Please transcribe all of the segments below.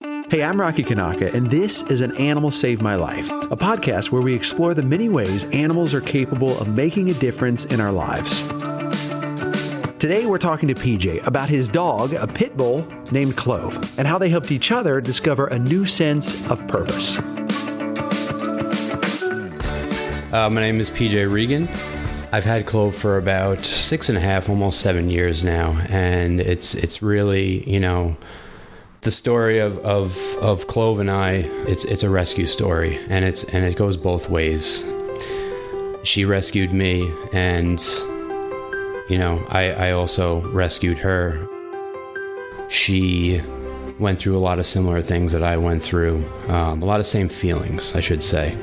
Hey, I'm Rocky Kanaka, and this is An Animal Saved My Life, a podcast where we explore the many ways animals are capable of making a difference in our lives. Today, we're talking to PJ about his dog, a pit bull named Clove, and how they helped each other discover a new sense of purpose. Uh, my name is PJ Regan. I've had Clove for about six and a half, almost seven years now, and it's it's really you know the story of, of, of Clove and I, it's it's a rescue story, and it's and it goes both ways. She rescued me, and you know, I, I also rescued her. She went through a lot of similar things that I went through, um, a lot of same feelings, I should say.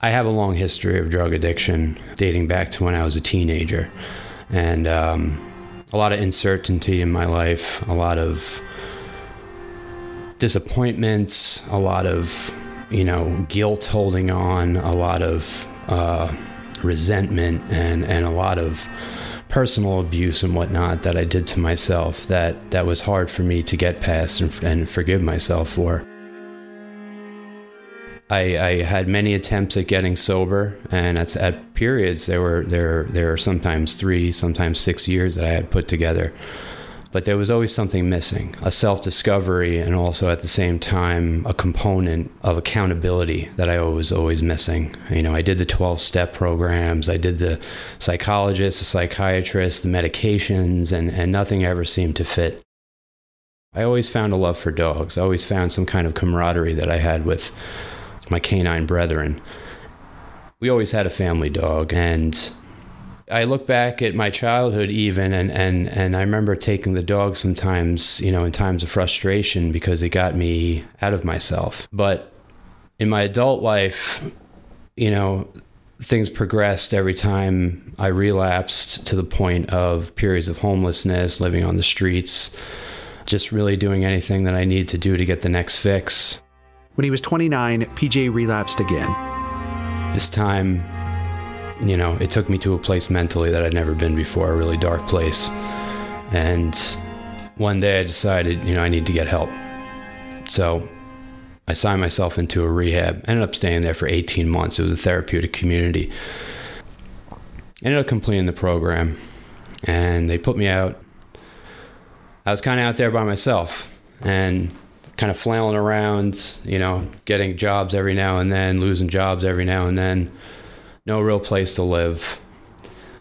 I have a long history of drug addiction dating back to when I was a teenager. And um, a lot of uncertainty in my life, a lot of disappointments, a lot of, you know, guilt holding on, a lot of uh, resentment, and, and a lot of personal abuse and whatnot that I did to myself that, that was hard for me to get past and, and forgive myself for. I, I, had many attempts at getting sober, and at, at periods there were there there are sometimes three, sometimes six years that I had put together, but there was always something missing, a self discovery, and also at the same time a component of accountability that I was always missing. You know, I did the twelve step programs, I did the psychologist, the psychiatrist, the medications, and and nothing ever seemed to fit. I always found a love for dogs. I always found some kind of camaraderie that I had with my canine brethren. We always had a family dog, and I look back at my childhood even, and, and, and I remember taking the dog sometimes, you know, in times of frustration because it got me out of myself. But in my adult life, you know, things progressed every time I relapsed to the point of periods of homelessness, living on the streets, just really doing anything that I need to do to get the next fix. When he was 29, PJ relapsed again. This time, you know, it took me to a place mentally that I'd never been before, a really dark place. And one day I decided, you know, I need to get help. So I signed myself into a rehab. ended up staying there for 18 months. It was a therapeutic community. Ended up completing the program, and they put me out. I was kind of out there by myself, and kind of flailing around, you know, getting jobs every now and then, losing jobs every now and then. No real place to live.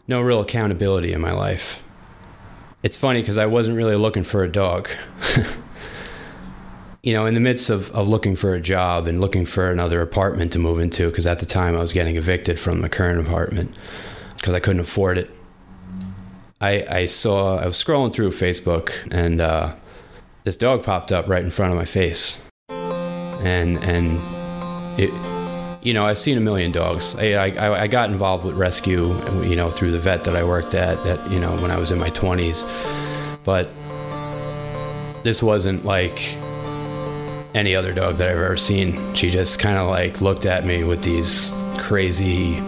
No real accountability in my life. It's funny because I wasn't really looking for a dog. you know, in the midst of, of looking for a job and looking for another apartment to move into, because at the time I was getting evicted from the current apartment because I couldn't afford it. I, I saw, I was scrolling through Facebook and, uh, this dog popped up right in front of my face, and and it, you know, I've seen a million dogs. I, I, I got involved with rescue, you know, through the vet that I worked at, that you know, when I was in my twenties, but this wasn't like any other dog that I've ever seen. She just kind of like looked at me with these crazy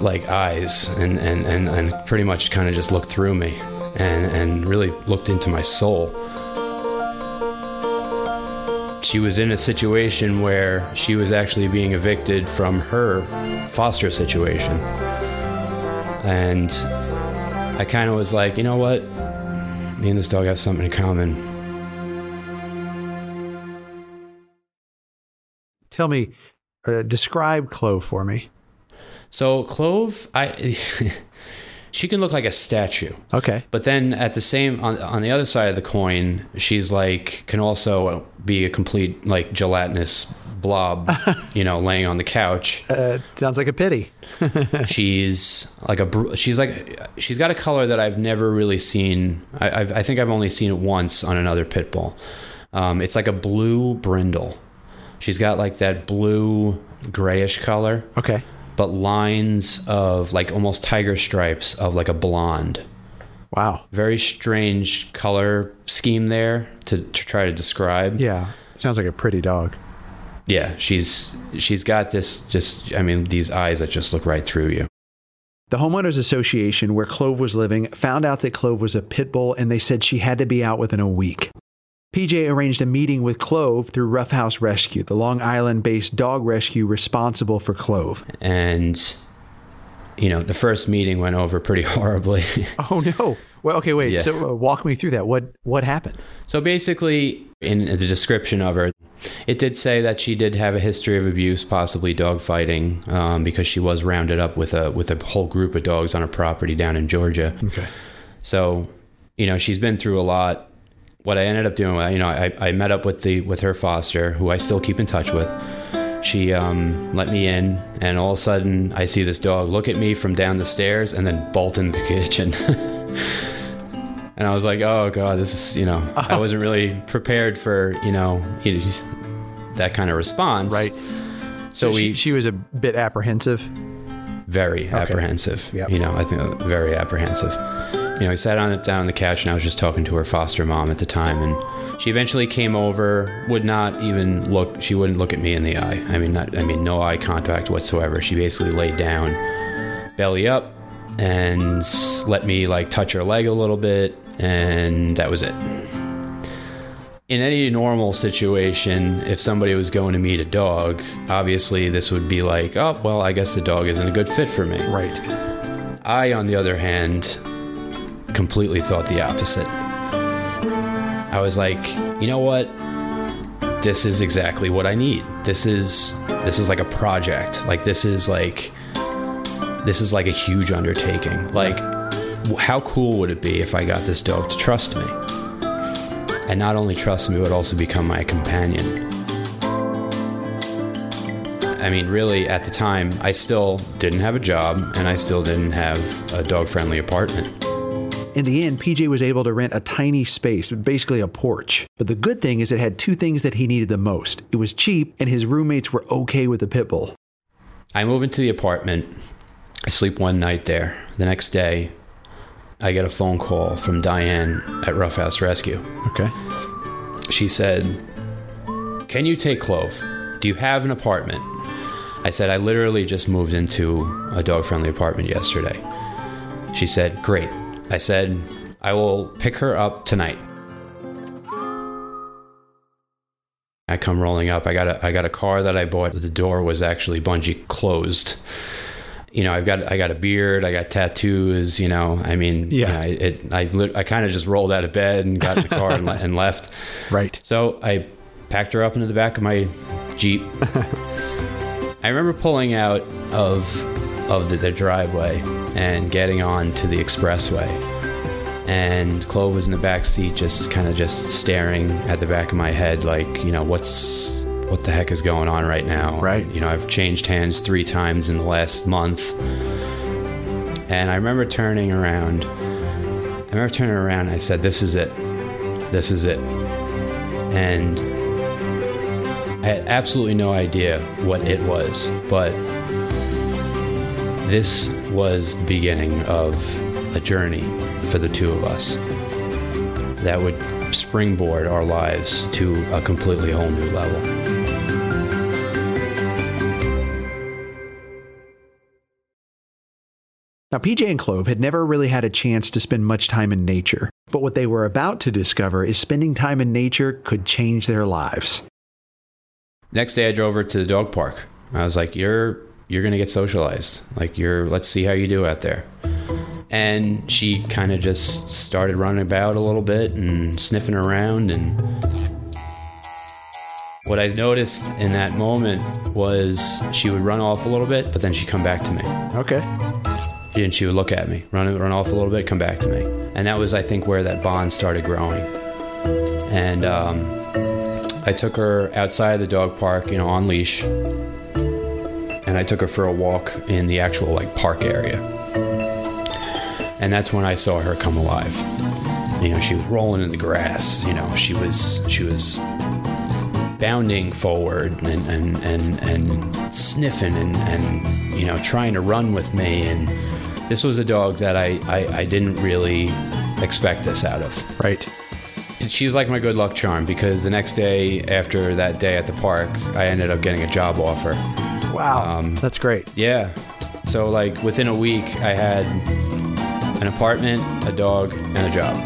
like eyes and, and, and, and pretty much kind of just looked through me and, and really looked into my soul she was in a situation where she was actually being evicted from her foster situation. And I kind of was like, you know what? Me and this dog have something in common. Tell me, uh, describe Clove for me. So Clove, I she can look like a statue. Okay. But then at the same on on the other side of the coin, she's like can also be a complete like gelatinous blob, you know, laying on the couch. Uh, sounds like a pity. she's like a she's like she's got a color that I've never really seen. I, I've, I think I've only seen it once on another pit bull. Um, it's like a blue brindle. She's got like that blue grayish color. Okay. But lines of like almost tiger stripes of like a blonde. Wow. Very strange color scheme there to, to try to describe. Yeah. Sounds like a pretty dog. Yeah, she's she's got this just I mean these eyes that just look right through you. The homeowners association where Clove was living found out that Clove was a pit bull and they said she had to be out within a week. PJ arranged a meeting with Clove through Roughhouse Rescue, the Long Island based dog rescue responsible for Clove. And, you know, the first meeting went over pretty horribly. oh, no. Well, okay, wait. Yeah. So uh, walk me through that. What what happened? so basically, in the description of her, it did say that she did have a history of abuse, possibly dog fighting, um, because she was rounded up with a with a whole group of dogs on a property down in Georgia. Okay. So, you know, she's been through a lot. What I ended up doing, you know, I, I met up with the with her foster, who I still keep in touch with. She um, let me in, and all of a sudden, I see this dog look at me from down the stairs and then bolt into the kitchen. and I was like, "Oh God, this is," you know, I wasn't really prepared for, you know, that kind of response. Right. So she, we she was a bit apprehensive. very apprehensive. Yep. You know, I think very apprehensive. You know, I sat on it down on the couch and I was just talking to her foster mom at the time, and she eventually came over. Would not even look. She wouldn't look at me in the eye. I mean, not. I mean, no eye contact whatsoever. She basically laid down, belly up, and let me like touch her leg a little bit, and that was it. In any normal situation, if somebody was going to meet a dog, obviously this would be like, oh, well, I guess the dog isn't a good fit for me. Right. I, on the other hand, completely thought the opposite. I was like, you know what? This is exactly what I need. This is this is like a project. Like this is like this is like a huge undertaking. Like how cool would it be if I got this dog to trust me? And not only trust me, but also become my companion. I mean, really, at the time, I still didn't have a job and I still didn't have a dog friendly apartment. In the end, PJ was able to rent a tiny space, basically a porch. But the good thing is it had two things that he needed the most. It was cheap, and his roommates were okay with the pit bull. I move into the apartment. I sleep one night there. The next day, I get a phone call from Diane at Roughhouse Rescue. Okay. She said, Can you take Clove? Do you have an apartment? I said, I literally just moved into a dog friendly apartment yesterday. She said, Great. I said, I will pick her up tonight. I come rolling up. I got a I got a car that I bought. The door was actually bungee closed. You know, I've got I got a beard. I got tattoos. You know, I mean, Yeah. you know, it. I I kind of just rolled out of bed and got in the car and, and left. Right. So I packed her up into the back of my Jeep. I remember pulling out of of the, the driveway and getting on to the expressway. And Clove was in the back seat, just kind of just staring at the back of my head, like, you know, what's what the heck is going on right now? Right. You know, I've changed hands three times in the last month. And I remember turning around. I remember turning around. And I said, "This is it. This is it." And I had absolutely no idea what it was, but this was the beginning of a journey for the two of us that would springboard our lives to a completely whole new level. Now, PJ and Clove had never really had a chance to spend much time in nature, but what they were about to discover is spending time in nature could change their lives. Next day, I drove her to the dog park. I was like, "You're you're gonna get socialized. Like, you're let's see how you do out there." And she kind of just started running about a little bit and sniffing around. And what I noticed in that moment was she would run off a little bit, but then she'd come back to me. Okay. And she would look at me, run run off a little bit, come back to me, and that was, I think, where that bond started growing. And um, I took her outside of the dog park, you know, on leash, and I took her for a walk in the actual like park area. And that's when I saw her come alive. You know, she was rolling in the grass. You know, she was she was bounding forward and and and, and sniffing and, and you know trying to run with me. And this was a dog that I, I, I didn't really expect this out of. Right. She was like my good luck charm because the next day after that day at the park, I ended up getting a job offer. Wow. Um, That's great. Yeah. So like within a week, I had an apartment, a dog, and a job.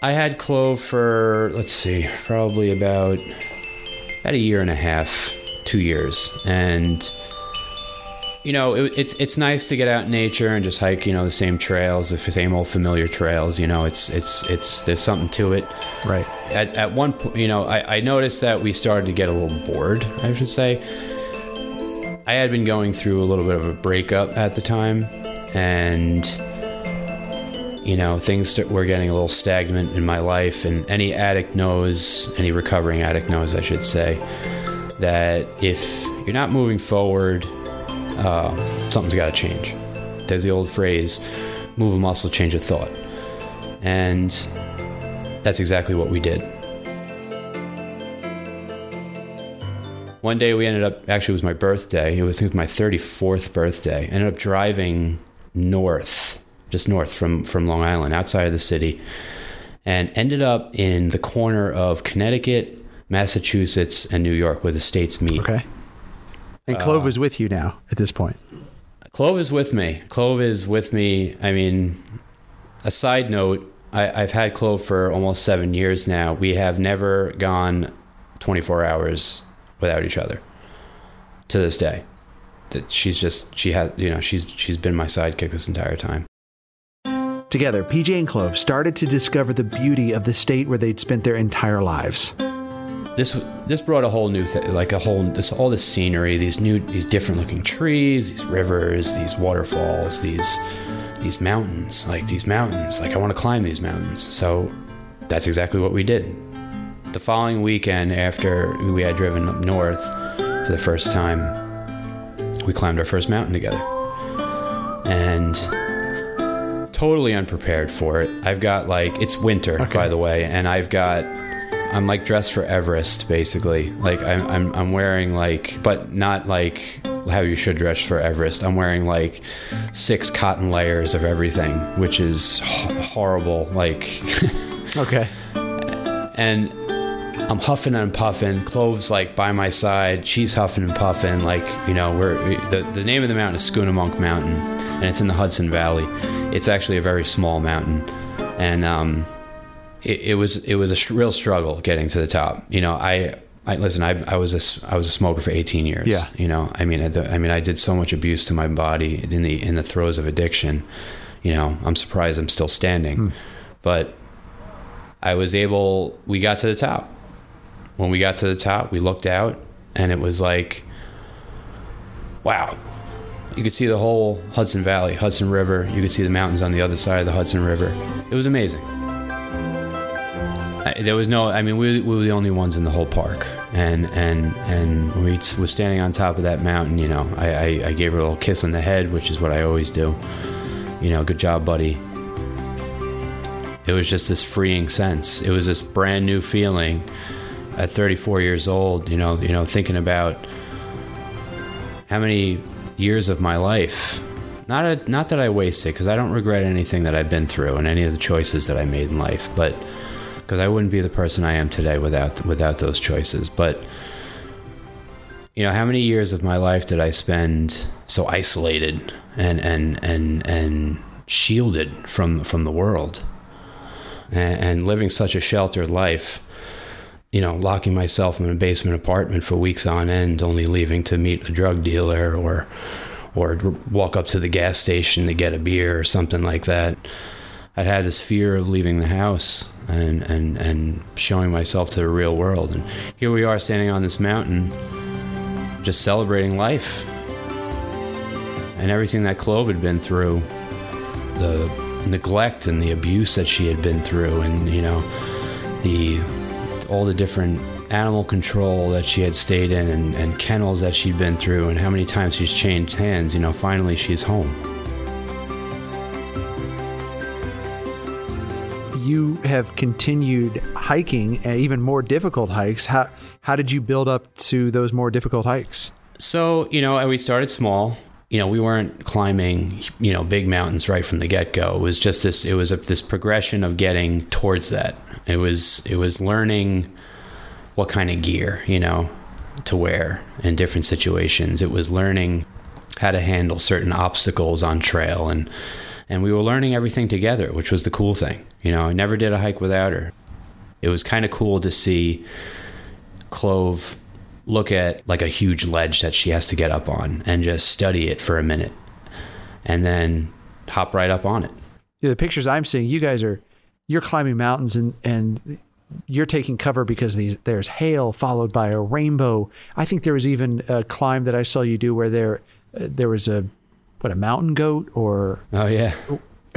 I had Clove for let's see, probably about about a year and a half, two years, and you know it, it's it's nice to get out in nature and just hike, you know, the same trails, the same old familiar trails. You know, it's it's it's there's something to it. Right. At at one point, you know, I, I noticed that we started to get a little bored. I should say. I had been going through a little bit of a breakup at the time, and you know things were getting a little stagnant in my life and any addict knows any recovering addict knows i should say that if you're not moving forward uh, something's got to change there's the old phrase move a muscle change a thought and that's exactly what we did one day we ended up actually it was my birthday it was, it was my 34th birthday I ended up driving north just north from from Long Island, outside of the city, and ended up in the corner of Connecticut, Massachusetts, and New York, where the states meet. Okay. And Clove is with you now at this point. Clove is with me. Clove is with me. I mean, a side note: I, I've had Clove for almost seven years now. We have never gone 24 hours without each other. To this day, that she's just she had you know she's she's been my sidekick this entire time. Together, PJ and Clove started to discover the beauty of the state where they'd spent their entire lives. This this brought a whole new thing like a whole this all this scenery these new these different looking trees these rivers these waterfalls these these mountains like these mountains like i want to climb these mountains. So that's exactly what we did. The following weekend after we had driven up north for the first time we climbed our first mountain together. And totally unprepared for it. I've got like it's winter Okay. by the way and i've got I'm like dressed for Everest, basically. Like I'm, I'm, I'm wearing like, but not like how you should dress for Everest. I'm wearing like six cotton layers of everything, which is h- horrible. Like, Okay. and I'm huffing and puffing. Cloves like by my side. She's huffing and puffing. Like you know, we're we, the the name of the mountain is Schunemunk Mountain, and it's in the Hudson Valley. It's actually a very small mountain, and um, it, it was it was a real struggle getting to the top. You know, I. I, listen, I, I was a, I was a smoker for 18 years. Yeah. You know, I mean, the, I mean, I did so much abuse to my body in the in the throes of addiction. You know, I'm surprised I'm still standing, hmm. but I was able. We got to the top. When we got to the top, we looked out, and it was like, wow. You could see the whole Hudson Valley, Hudson River. You could see the mountains on the other side of the Hudson River. It was amazing. There was no. I mean, we, we were the only ones in the whole park, and and and we were standing on top of that mountain. You know, I, I, I gave her a little kiss on the head, which is what I always do. You know, good job, buddy it was just this freeing sense. It was this brand new feeling at 34 years old, you know, you know, thinking about how many years of my life not a, not that I wasted cuz I don't regret anything that I've been through and any of the choices that I made in life, but cuz I wouldn't be the person I am today without without those choices. But you know, how many years of my life did I spend so isolated and and and and shielded from from the world? and, and living such a sheltered life, you know, locking myself in a basement apartment for weeks on end, only leaving to meet a drug dealer or or walk up to the gas station to get a beer or something like that. I'd had this fear of leaving the house and, and, and showing myself to the real world. And here we are standing on this mountain just celebrating life and everything that Clove had been through, the neglect and the abuse that she had been through, and you know, the all the different animal control that she had stayed in and, and kennels that she'd been through and how many times she's changed hands, you know, finally she's home. You have continued hiking, and even more difficult hikes. How how did you build up to those more difficult hikes? So, you know, we started small. You know, we weren't climbing, you know, big mountains right from the get-go. It was just this it was a, this progression of getting towards that. It was it was learning what kind of gear, you know, to wear in different situations. It was learning how to handle certain obstacles on trail and and we were learning everything together, which was the cool thing. You know, I never did a hike without her. It was kind of cool to see Clove look at like a huge ledge that she has to get up on and just study it for a minute and then hop right up on it. Yeah, the pictures I'm seeing, you guys are you're climbing mountains and and you're taking cover because these, there's hail followed by a rainbow. I think there was even a climb that I saw you do where there uh, there was a what a mountain goat or oh yeah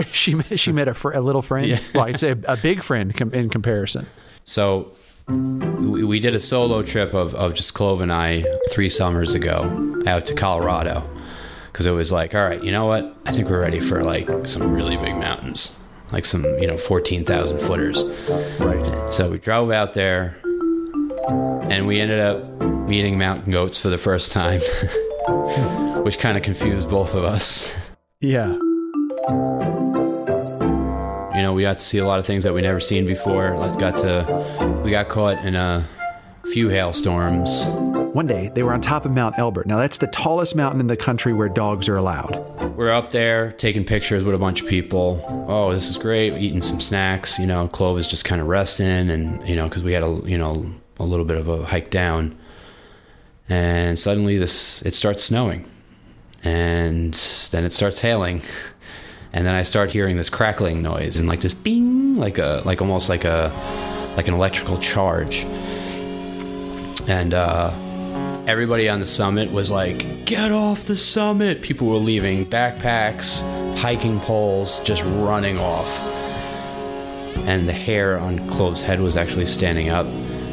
she she met a, fr- a little friend. Yeah. well, I'd say a, a big friend com- in comparison. So we, we did a solo trip of, of just Clove and I three summers ago out to Colorado because it was like, all right, you know what? I think we're ready for like some really big mountains, like some you know fourteen thousand footers. Right. So we drove out there, and we ended up meeting mountain goats for the first time, which kind of confused both of us. Yeah. Know, we got to see a lot of things that we never seen before. Like, got to, we got caught in a few hailstorms. One day they were on top of Mount Elbert. Now that's the tallest mountain in the country where dogs are allowed. We're up there taking pictures with a bunch of people. Oh, this is great. Eating some snacks. You know, Clove is just kind of resting, and you know, because we had a you know a little bit of a hike down, and suddenly this it starts snowing, and then it starts hailing, and then I start hearing this crackling noise and like this bing, like a like almost like a like an electrical charge, and. uh everybody on the summit was like, get off the summit. People were leaving backpacks, hiking poles, just running off. And the hair on Clove's head was actually standing up.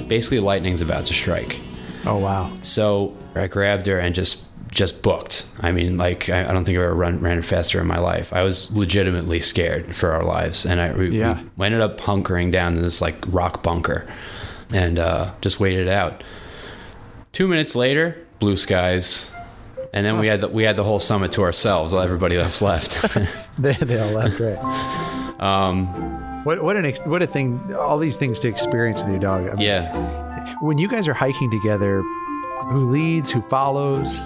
Basically, lightning's about to strike. Oh wow. So I grabbed her and just just booked. I mean, like I, I don't think I've ever run ran faster in my life. I was legitimately scared for our lives, and I we, Yeah. we ended up hunkering down in this like rock bunker, and uh, just waited out. Two minutes later, blue skies, and then we had the, we had the whole summit to ourselves. While everybody else left. They, they all left right. um, What what an ex- what a thing! All these things to experience with your dog. I mean, yeah, When you guys are hiking together, who leads? Who follows?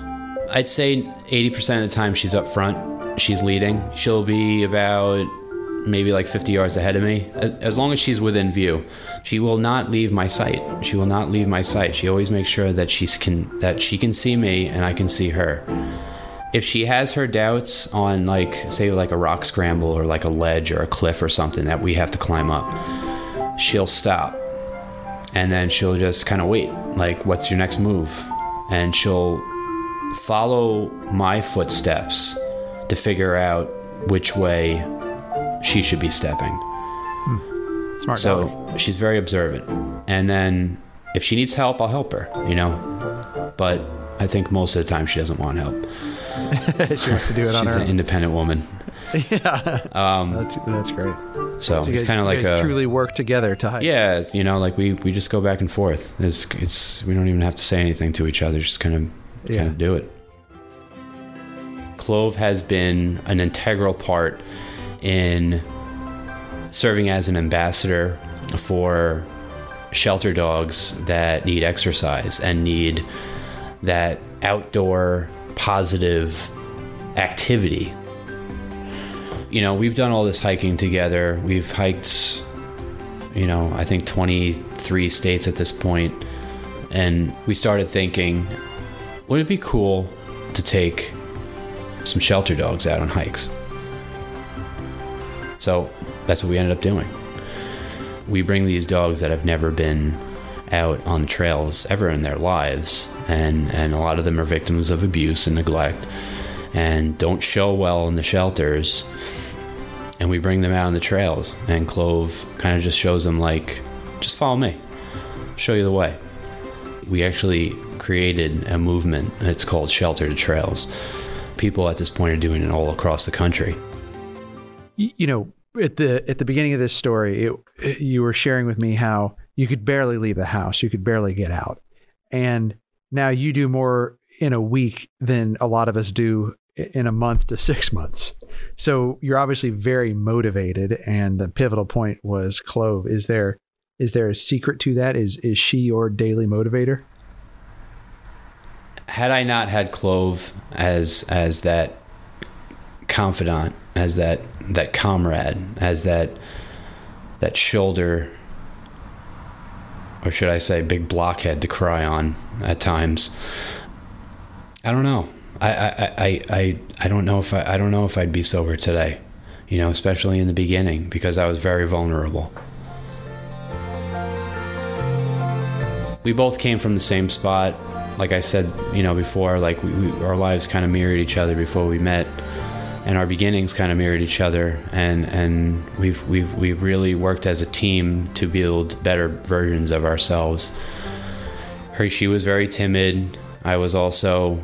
I'd say 80% of the time she's up front. She's leading. She'll be about maybe like 50 yards ahead of me. As, as long as she's within view, she will not leave my sight. She will not leave my sight. She always makes sure that she's can that she can see me and I can see her. If she has her doubts on like say like a rock scramble or like a ledge or a cliff or something that we have to climb up, she'll stop. And then she'll just kind of wait. Like what's your next move? And she'll follow my footsteps to figure out which way she should be stepping. Smart So dog. she's very observant. And then if she needs help, I'll help her, you know? But I think most of the time she doesn't want help. she wants to do it on She's her an own. independent woman. yeah. Um, That's that's great. so So it's kind of like a. truly work together to hike. Yeah, you know, like we, we just go back and forth. It's, it's we don't even have to say anything to each other. Just kind of Yeah. of do it. Clove has been an integral part in serving as an ambassador for shelter dogs that need exercise and need that outdoor positive activity. You know, we've done all this hiking together. We've hiked, you know, I think 23 states at this point, And we started thinking, would it be cool to take some shelter dogs out on hikes? So that's what we ended up doing. We bring these dogs that have never been out on the trails ever in their lives, and and a lot of them are victims of abuse and neglect, and don't show well in the shelters. And we bring them out on the trails, and Clove kind of just shows them like, just follow me, show you the way. We actually created a movement. It's called Shelter to Trails. People at this point are doing it all across the country. You know, at the at the beginning of this story, it, you were sharing with me how you could barely leave the house, you could barely get out, and now you do more in a week than a lot of us do in a month to six months. So you're obviously very motivated, and the pivotal point was Clove. Is there is there a secret to that? Is is she your daily motivator? Had I not had Clove as as that confidant, as that that comrade, as that that shoulder, or should I say, big blockhead to cry on at times. I don't know. I I, I, I, I don't know if I, I don't know if I'd be sober today, you know, especially in the beginning because I was very vulnerable. We both came from the same spot. Like I said, you know, before, like we, we, our lives kind of mirrored each other before we met and our beginnings kind of mirrored each other and and we've we've we've really worked as a team to build better versions of ourselves. Her she was very timid. I was also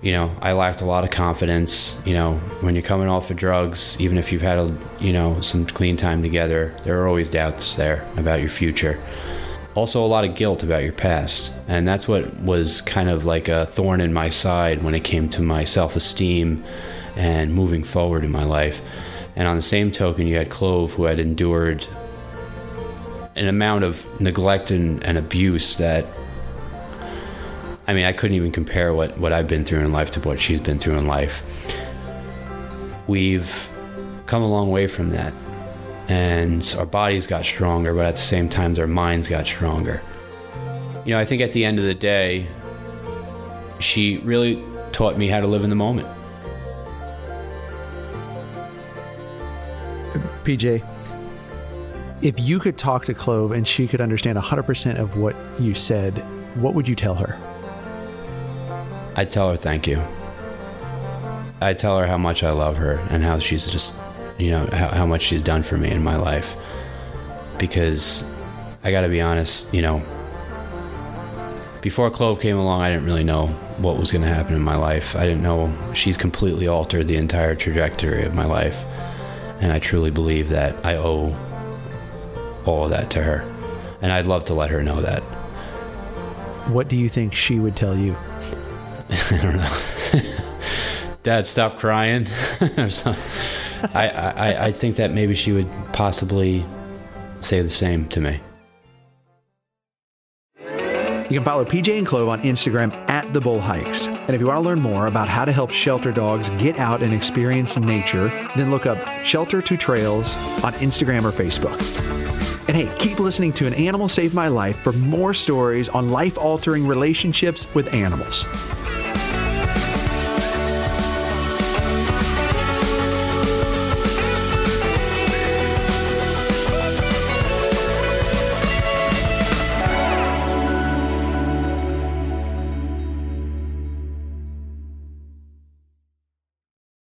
you know i lacked a lot of confidence you know. When you're coming off of drugs even if you've had a you know some clean time together there are always doubts there about your future also a lot of guilt about your past and that's what was kind of like a thorn in my side when it came to my self-esteem and moving forward in my life. And on the same token, you had Clove, who had endured an amount of neglect and, and, abuse that, I mean, I couldn't even compare what, what I've been through in life to what she's been through in life. We've come a long way from that. And our bodies got stronger, but at the same time, our minds got stronger. You know, I think at the end of the day, she really taught me how to live in the moment. PJ, if you could talk to Clove and she could understand 100% of what you said, what would you tell her? I'd tell her thank you. I'd tell her how much I love her and how she's just, you know, how, how much she's done for me in my life. Because I got to be honest, you know, before Clove came along, I didn't really know what was going to happen in my life. I didn't know she's completely altered the entire trajectory of my life. And I truly believe that I owe all of that to her. And I'd love to let her know that. What do you think she would tell you? I don't know. Dad, stop crying. I, I, I think that maybe she would possibly say the same to me. You can follow PJ and Clove on Instagram at The Bull Hikes. And if you want to learn more about how to help shelter dogs get out and experience nature, then look up Shelter to Trails on Instagram or Facebook. And hey, keep listening to An Animal Saved My Life for more stories on life altering relationships with animals.